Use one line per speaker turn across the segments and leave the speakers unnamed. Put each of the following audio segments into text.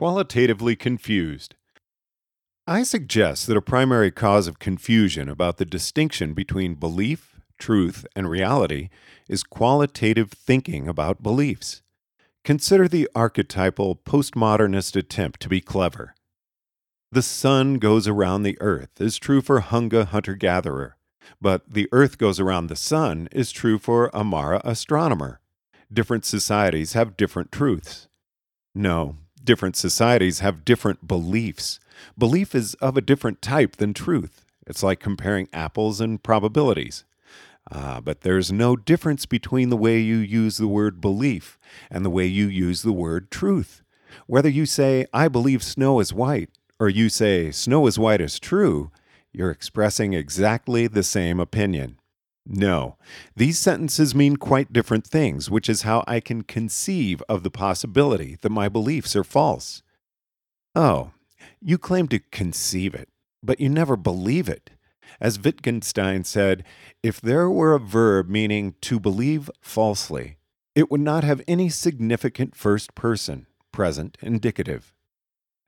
Qualitatively confused. I suggest that a primary cause of confusion about the distinction between belief, truth, and reality is qualitative thinking about beliefs. Consider the archetypal postmodernist attempt to be clever. The sun goes around the earth is true for Hunga hunter gatherer, but the earth goes around the sun is true for Amara astronomer. Different societies have different truths. No, different societies have different beliefs. Belief is of a different type than truth. It's like comparing apples and probabilities. Ah, but there's no difference between the way you use the word belief and the way you use the word truth. Whether you say, I believe snow is white, or you say, snow is white is true, you're expressing exactly the same opinion. No, these sentences mean quite different things, which is how I can conceive of the possibility that my beliefs are false. Oh, you claim to conceive it, but you never believe it. As Wittgenstein said, if there were a verb meaning to believe falsely, it would not have any significant first person, present indicative.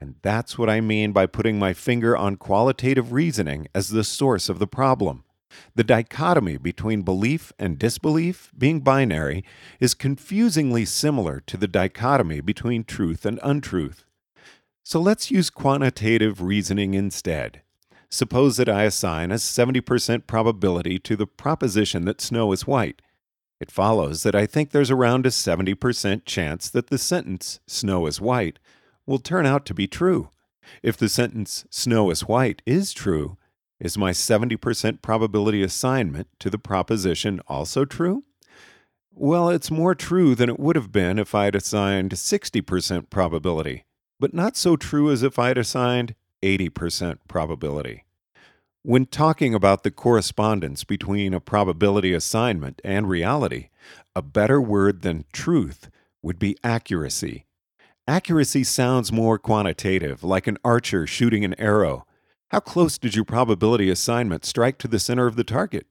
And that's what I mean by putting my finger on qualitative reasoning as the source of the problem. The dichotomy between belief and disbelief, being binary, is confusingly similar to the dichotomy between truth and untruth. So let's use quantitative reasoning instead. Suppose that I assign a 70% probability to the proposition that snow is white. It follows that I think there's around a 70% chance that the sentence, snow is white, will turn out to be true. If the sentence, snow is white, is true, is my 70% probability assignment to the proposition also true? Well, it's more true than it would have been if I'd assigned 60% probability, but not so true as if I'd assigned 80% probability. When talking about the correspondence between a probability assignment and reality, a better word than truth would be accuracy. Accuracy sounds more quantitative, like an archer shooting an arrow. How close did your probability assignment strike to the center of the target?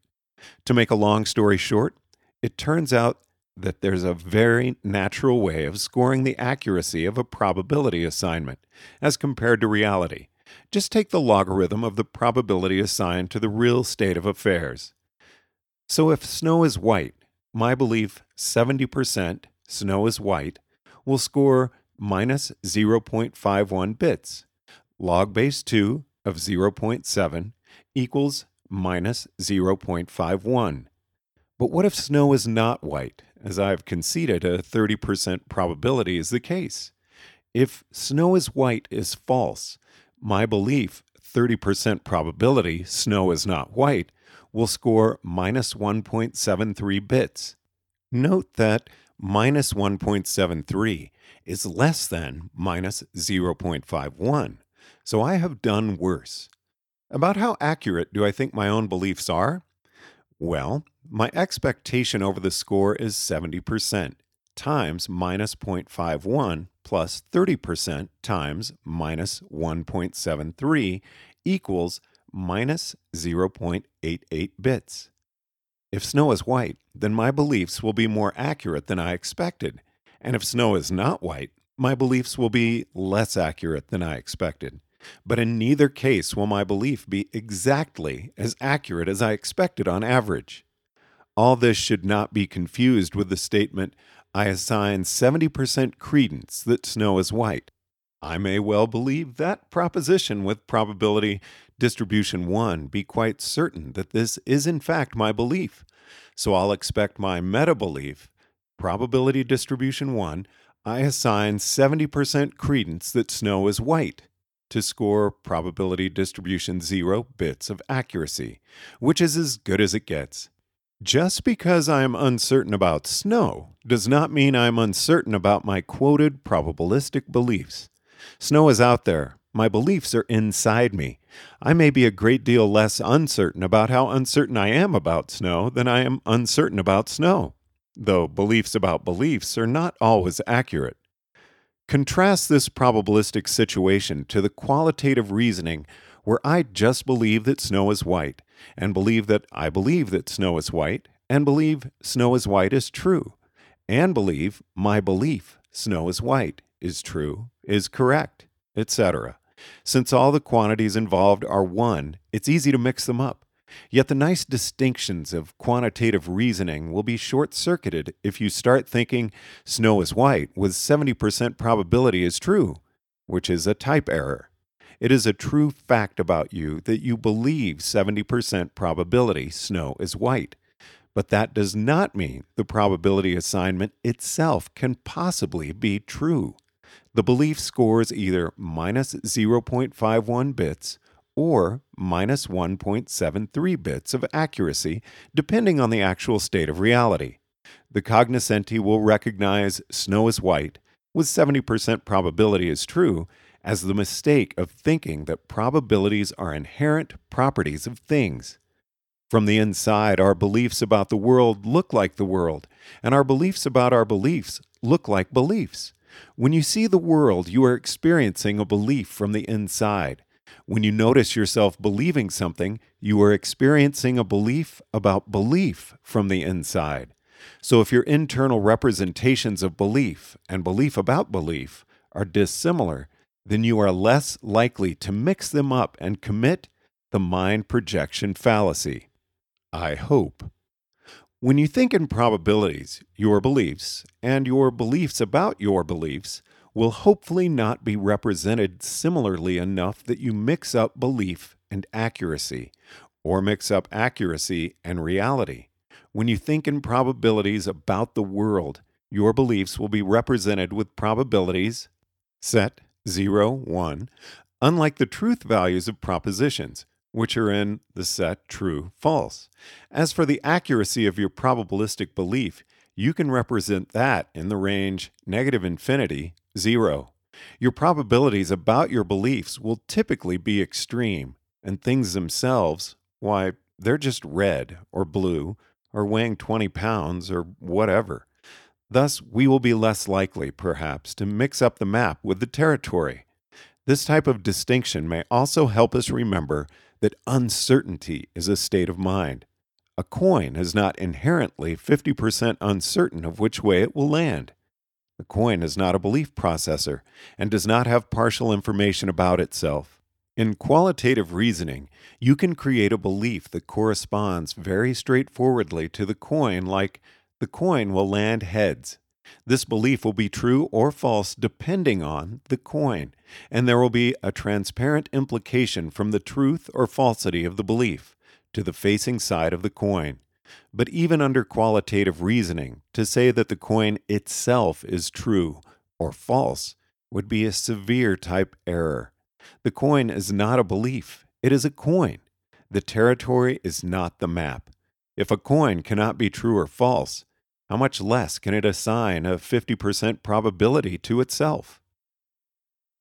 To make a long story short, it turns out that there's a very natural way of scoring the accuracy of a probability assignment as compared to reality. Just take the logarithm of the probability assigned to the real state of affairs. So if snow is white, my belief 70% snow is white will score minus 0.51 bits. Log base 2 of 0.7 equals minus 0.51. But what if snow is not white, as I have conceded a 30% probability is the case? If snow is white is false, my belief, 30% probability snow is not white, will score minus 1.73 bits. Note that minus 1.73 is less than minus 0.51, so I have done worse. About how accurate do I think my own beliefs are? Well, my expectation over the score is 70% times minus 0.51 plus 30% times minus 1.73 equals minus 0.88 bits. If snow is white, then my beliefs will be more accurate than I expected. And if snow is not white, my beliefs will be less accurate than I expected. But in neither case will my belief be exactly as accurate as I expected on average. All this should not be confused with the statement, I assign 70% credence that snow is white. I may well believe that proposition with probability distribution 1 be quite certain that this is in fact my belief. So I'll expect my meta belief, probability distribution 1, I assign 70% credence that snow is white to score probability distribution 0 bits of accuracy, which is as good as it gets. Just because I am uncertain about snow does not mean I'm uncertain about my quoted probabilistic beliefs. Snow is out there. My beliefs are inside me. I may be a great deal less uncertain about how uncertain I am about snow than I am uncertain about snow, though beliefs about beliefs are not always accurate. Contrast this probabilistic situation to the qualitative reasoning where I just believe that snow is white, and believe that I believe that snow is white, and believe snow is white is true, and believe my belief, snow is white, is true, is correct, etc. Since all the quantities involved are one, it's easy to mix them up. Yet the nice distinctions of quantitative reasoning will be short circuited if you start thinking snow is white with 70% probability is true, which is a type error. It is a true fact about you that you believe 70% probability snow is white. But that does not mean the probability assignment itself can possibly be true. The belief scores either minus 0.51 bits or minus 1.73 bits of accuracy, depending on the actual state of reality. The cognoscenti will recognize snow is white with 70% probability is true as the mistake of thinking that probabilities are inherent properties of things. From the inside, our beliefs about the world look like the world, and our beliefs about our beliefs look like beliefs. When you see the world, you are experiencing a belief from the inside. When you notice yourself believing something, you are experiencing a belief about belief from the inside. So if your internal representations of belief and belief about belief are dissimilar, then you are less likely to mix them up and commit the mind projection fallacy. I hope. When you think in probabilities, your beliefs and your beliefs about your beliefs will hopefully not be represented similarly enough that you mix up belief and accuracy, or mix up accuracy and reality. When you think in probabilities about the world, your beliefs will be represented with probabilities set 0, 1, unlike the truth values of propositions, which are in the set true, false. As for the accuracy of your probabilistic belief, you can represent that in the range negative infinity, 0. Your probabilities about your beliefs will typically be extreme, and things themselves, why, they're just red or blue or weighing 20 pounds or whatever. Thus, we will be less likely, perhaps, to mix up the map with the territory. This type of distinction may also help us remember that uncertainty is a state of mind. A coin is not inherently 50% uncertain of which way it will land. The coin is not a belief processor and does not have partial information about itself. In qualitative reasoning, you can create a belief that corresponds very straightforwardly to the coin, like the coin will land heads. This belief will be true or false depending on the coin, and there will be a transparent implication from the truth or falsity of the belief to the facing side of the coin. But even under qualitative reasoning, to say that the coin itself is true or false would be a severe type error. The coin is not a belief, it is a coin. The territory is not the map. If a coin cannot be true or false, how much less can it assign a 50% probability to itself?